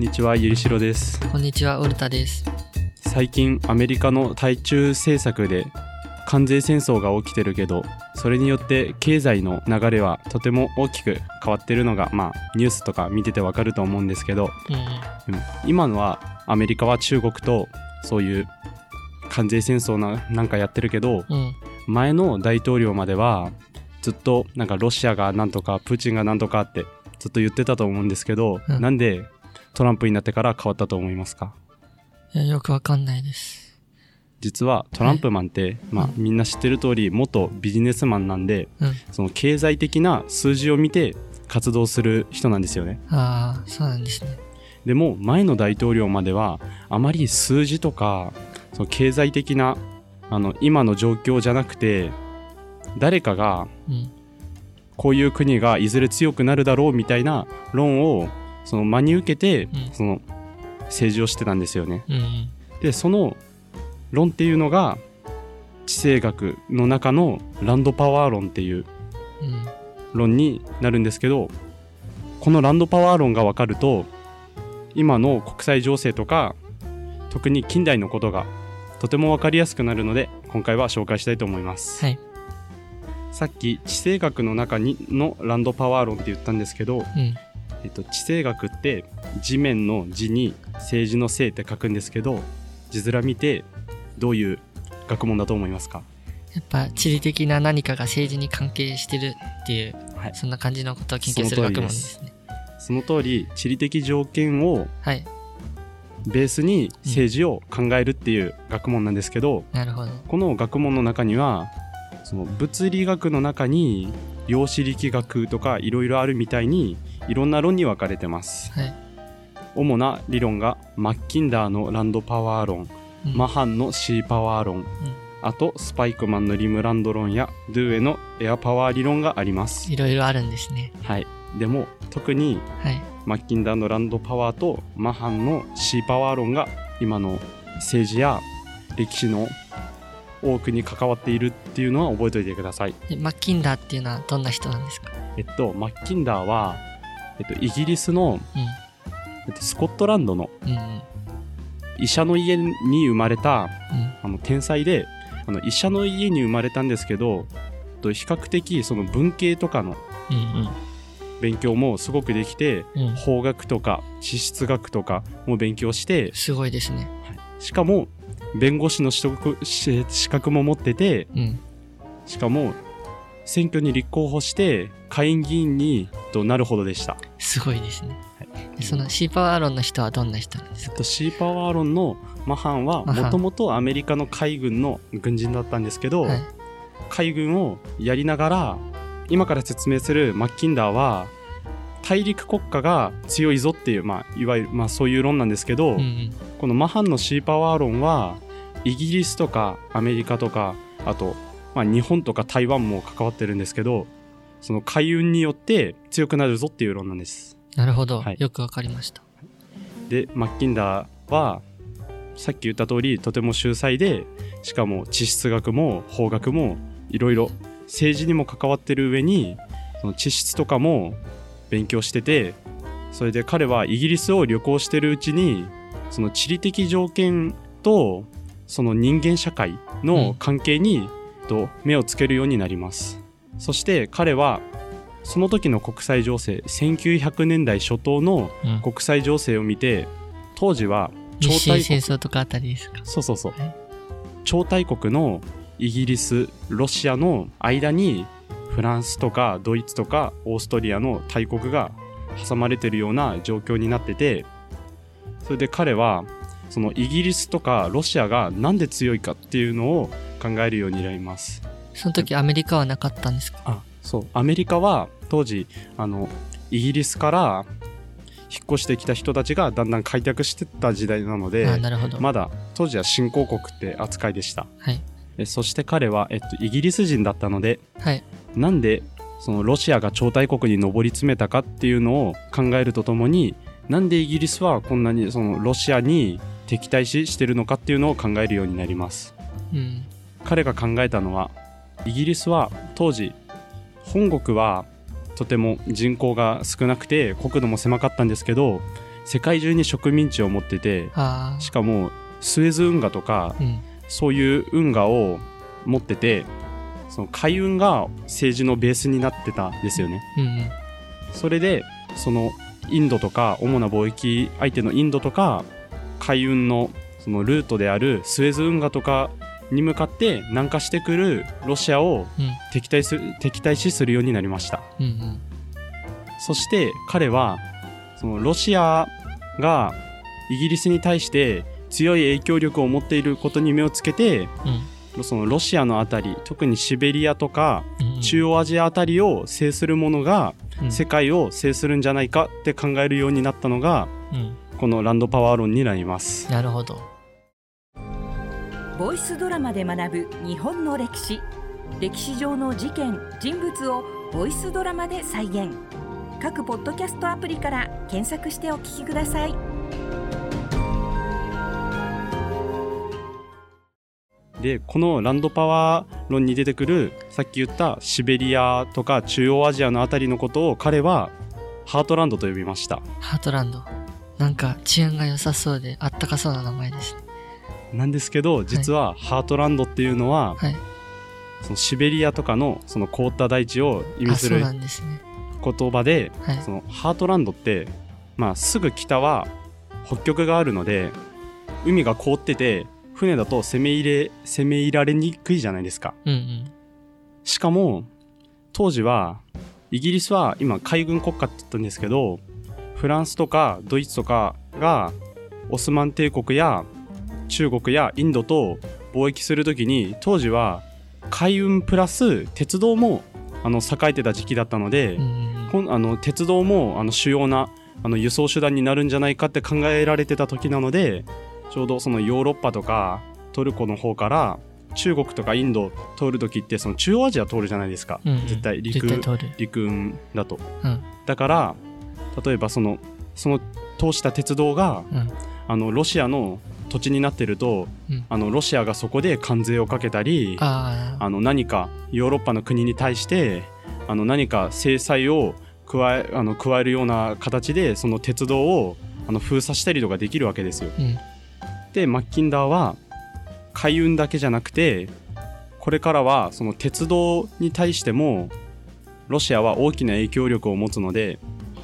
んにちはゆりしろですこんにちは、オルタです。最近アメリカの対中政策で関税戦争が起きてるけどそれによって経済の流れはとても大きく変わってるのがまあニュースとか見ててわかると思うんですけど、うんうん今のはアメリカは中国とそういう関税戦争ななんかやってるけどうん。うん。前の大統領まではずっとなんかロシアがなんとかプーチンがなんとかってずっと言ってたと思うんですけど、うんなんでトランプになってから変わったと思いますか？いや、よくわかんないです。実はトランプマンって、まあ、みんな知ってる通り元ビジネスマンなんでうん。その経済的な数字を見て活動する人なんですよねああ、そうなんですね。でも前の大統領まではあまり数字とかその経済的なあの今の状況じゃなくて誰かがうん。こういう国がいずれ強くなるだろうみたいな論をその真に受けて、うんその政治をしてたんですよね。うんうん。でその論っていうのが地政学の中のランドパワー論っていううん。論になるんですけどこのランドパワー論が分かると今の国際情勢とか特に近代のことがとても分かりやすくなるので今回は紹介したいと思います。はい。さっき地政学の中にのランドパワー論って言ったんですけど、うん。えっと、地政学って地面の地に政治の政って書くんですけど字面見てどういう学問だと思いますか？やっぱ、地理的な何かが政治に関係してるっていう、はいそんな感じのことを研究する学問でですすね。その通り地理的条件をはい。ベースに政治を考えるっていう学問なんですけど、なるほど。この学問の中にはその物理学の中に量子力学とかいろいろあるみたいにいろんな論に分かれてますはい。主な理論がマッキンダーのランドパワー論うんマハンの C パワー論、あとスパイクマンのリムランド論やドゥエのエアパワー理論がありますいろいろあるんですね。はいでも特にはい。マッキンダーのランドパワーとマハンの C パワー論が今の政治や歴史の多くに関わっているっていうのは覚えておいてください。でマッキンダーっていうのはどんな人なんですか？えっと、マッキンダーは、えっと、イギリスの、えっと、スコットランドのうん。うんうん。医者の家に生まれたうん。あの天才であの医者の家に生まれたんですけどえっと比較的その文系とかのうん勉強もすごくできてうん。うん。法学とか地質学とかも勉強してすごいですね。しかも弁護士の取得し資格も持っててうん。しかも選挙に立候補して下院議員にとなるほどでした。すごいですね。はいでそのシーパワー論の人はどんな人なんですか？えっと、シーパワー論のマハンはマハンもともとアメリカの海軍の軍人だったんですけど、はい。海軍をやりながら今から説明するマッキンダーは大陸国家が強いぞっていう、まあ、いわゆる、まあ、そういう論なんですけど、うんうん。このマハンのシーパワー論はイギリスとかアメリカとかあと、まあ、日本とか台湾も関わってるんですけどその海運によって強くなるぞっていう論なんです。なるほど。はいよくわかりました。でマッキンダーはさっき言った通りとても秀才でしかも地質学も法学もいろいろ政治にも関わってる上にその地質とかも勉強しててそれで彼はイギリスを旅行してるうちにその地理的条件とその人間社会の関係に、と目をつけるようになりますそして彼はその時の国際情勢1900年代初頭のうん。国際情勢を見て当時は超大国。戦争とかあたりですか？そうそうそう、はい。超大国のイギリスロシアの間にフランスとかドイツとかオーストリアの大国が挟まれてるような状況になっててそれで彼はそのイギリスとかロシアがなんで強いかっていうのを考えるようになりますその時アメリカはなかったんですか？あそうアメリカは当時あのイギリスから引っ越してきた人たちがだんだん開拓してった時代なのであなるほど。まだ当時は新興国って扱いでしたはい。でそして彼は、えっと、イギリス人だったのではい。なんでそのロシアが超大国に上り詰めたかっていうのを考えるとともになんでイギリスはこんなにそのロシアに敵対視してるのかっていうのを考えるようになりますうん。彼が考えたのはイギリスは当時本国はとても人口が少なくて国土も狭かったんですけど世界中に植民地を持っててあしかもスエズ運河とかあ。うん。そういう運河を持っててその海運が政治のベースになってたんですよねうんうん。それでそのインドとか主な貿易相手のインドとか海運のそのルートであるスエズ運河とかに向かって南下してくるロシアをうん。敵対する敵対視するようになりましたうんうん。そして彼はそのロシアがイギリスに対して強い影響力を持っていることに目をつけてうん。そのロシアのあたり特にシベリアとかうんうん。中央アジアあたりを制するものがうん世界を制するんじゃないかって考えるようになったのがうん。このランドパワー論になりますなるほど。ボイスドラマで学ぶ日本の歴史歴史上の事件人物をボイスドラマで再現各ポッドキャストアプリから検索してお聞きくださいでこのランドパワー論に出てくるさっき言ったシベリアとか中央アジアのあたりのことを彼はハートランドと呼びましたハートランド。なんか治安が良さそうであったかそうな名前ですね。なんですけど実はハートランドっていうのは、はい。そのシベリアとかのその凍った大地を意味する。言葉ではい。そのハートランドって、まあ、すぐ北は北極があるので海が凍ってて船だと攻め入れ攻め入られにくいじゃないですかうんうん。しかも当時はイギリスは今海軍国家って言ったんですけどフランスとかドイツとかがオスマン帝国や中国やインドと貿易するときに当時は海運プラス鉄道もあの栄えてた時期だったので、うんあの鉄道もあの主要なあの輸送手段になるんじゃないかって考えられてた時なのでちょうどそのヨーロッパとかトルコの方から中国とかインド通る時ってその中央アジア通るじゃないですか、うんうん絶対陸。陸運だとうん。だから例えばそのその通した鉄道がうん。あのロシアの土地になってるとうん。あのロシアがそこで関税をかけたりあの何かヨーロッパの国に対してあの何か制裁を加えあの加えるような形でその鉄道をあの封鎖したりとかできるわけですよ。うん。でマッキンダーは海運だけじゃなくてこれからはその鉄道に対してもロシアは大きな影響力を持つので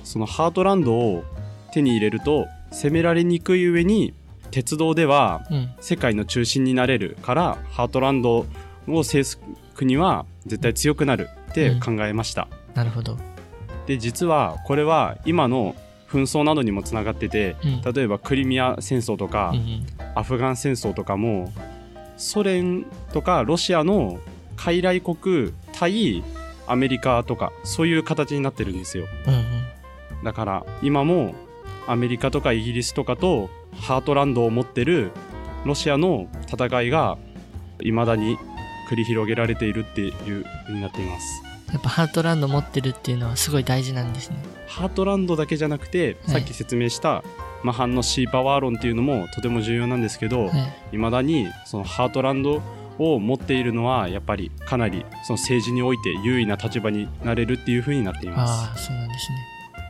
そのハートランドを手に入れると攻められにくい上に鉄道ではうん。世界の中心になれるからハートランドを制す国は絶対強くなるって考えました、なるほど。で実はこれは今の紛争などにもつながっててうん。例えばクリミア戦争とか、うんうん。アフガン戦争とかもソ連とかロシアの傀儡国対アメリカとかそういう形になってるんですようんうん。だから今もアメリカとかイギリスとかとハートランドを持ってるロシアの戦いが未だに繰り広げられているっていう風になっていますやっぱハートランド持ってるっていうのはすごい大事なんですね。ハートランドだけじゃなくて、はいさっき説明したマハンのシーパワー論っていうのもとても重要なんですけど、はい。未だにそのハートランドを持っているのはやっぱりかなりその政治において優位な立場になれるっていう風になっていますああ、そうなんですね。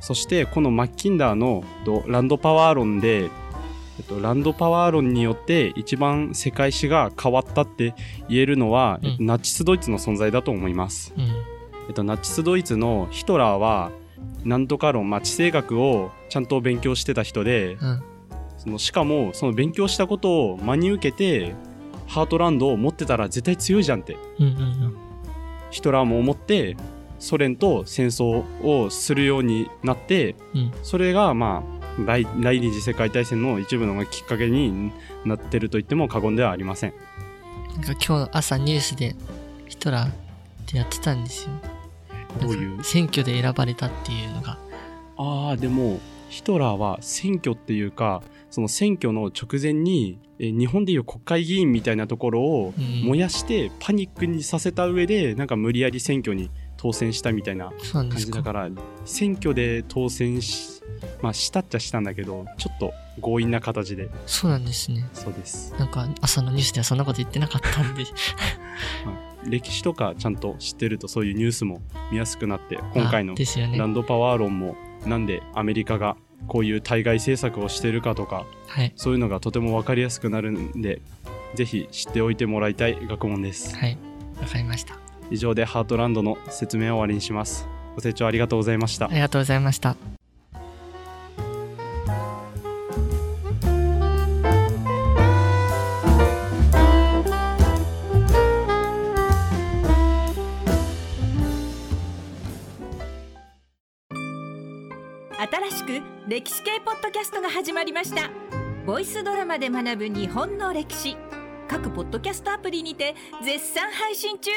そしてこのマッキンダーのとランドパワー論で、えっと、ランドパワー論によって一番世界史が変わったって言えるのは、うんえっとナチスドイツの存在だと思います、うん。えっと、ナチスドイツのヒトラーはなんとか論、まあ、地政学をちゃんと勉強してた人でうん。そのしかもその勉強したことを真に受けてハートランドを持ってたら絶対強いじゃんってうんうんうん。ヒトラーも思ってソ連と戦争をするようになってうん。それがまあ第第二次世界大戦の一部のきっかけになってると言っても過言ではありませんなんか今日朝ニュースでヒトラーってやってたんですよ。どういう？選挙で選ばれたっていうのが。ああでもヒトラーは選挙っていうかその選挙の直前にえ日本でいう国会議員みたいなところをうん燃やしてパニックにさせた上でなんか無理やり選挙に当選したみたいな。感じだから選挙で当選しまあしたっちゃしたんだけどちょっと強引な形で。そうなんですね。そうです。なんか朝のニュースではそんなこと言ってなかったんで、まあ、歴史とかちゃんと知ってるとそういうニュースも見やすくなって今回のランドパワー論もなんでアメリカがこういう対外政策をしてるかとか、はい、そういうのがとても分かりやすくなるんでぜひ知っておいてもらいたい学問です。はい。わかりました。以上でハートランドの説明を終わりにします。ご清聴ありがとうございました。ありがとうございました。く歴史系ポッドキャストが始まりました。ボイスドラマで学ぶ日本の歴史。各ポッドキャストアプリにて絶賛配信中。